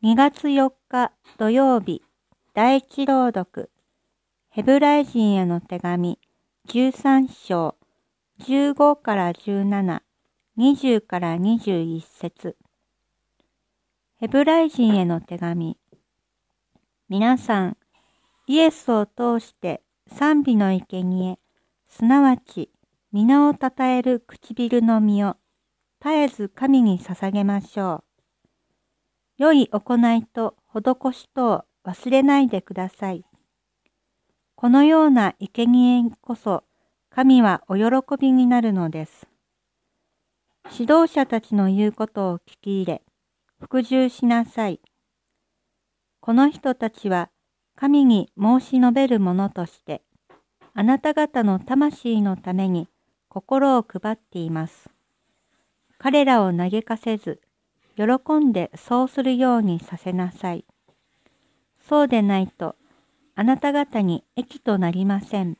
2月4日土曜日第一朗読。ヘブライ人への手紙13章15から17、20から21節。ヘブライ人への手紙。皆さん、イエスを通して賛美の生贄すなわち皆をたたえる唇の実を絶えず神に捧げましょう。良い行いと施しとを忘れないでください。このような生贄こそ神はお喜びになるのです。指導者たちの言うことを聞き入れ、服従しなさい。この人たちは神に申し述べるものとして、あなた方の魂のために心を配っています。彼らを嘆かせず、喜んでそうするようにさせなさい。そうでないと、あなた方に益となりません。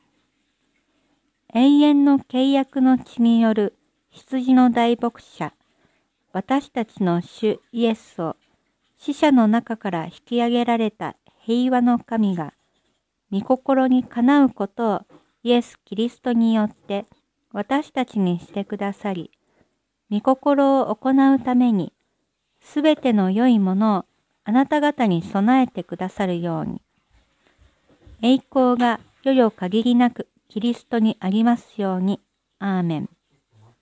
永遠の契約の血による羊の大牧者、私たちの主イエスを死者の中から引き上げられた平和の神が、御心にかなうことをイエス・キリストによって私たちにしてくださり、御心を行うためにすべての良いものをあなた方に備えてくださるように。栄光が世々限りなくキリストにありますように。アーメン。